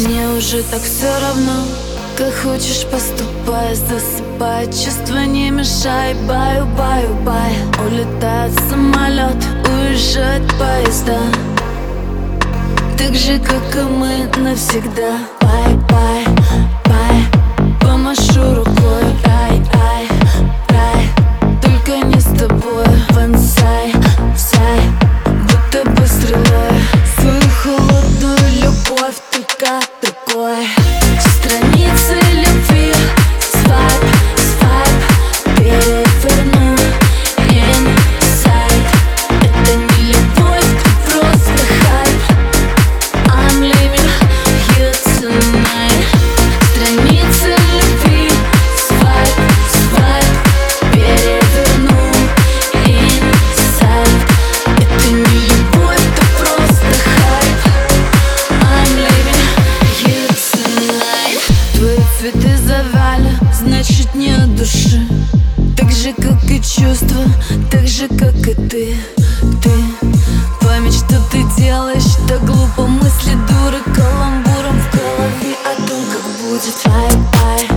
Мне уже так все равно Как хочешь поступай Засыпай, чувства не мешай Баю, баю, бай. Улетает самолет Уезжает поезда. Так же, как и мы навсегда. Бай, значит не от души Так же, как и чувства, так же, как и ты. Ты Память, что ты делаешь, так глупо. Мысли дуры каламбуром в голове О том, как будет. Ай,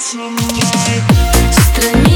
tonight.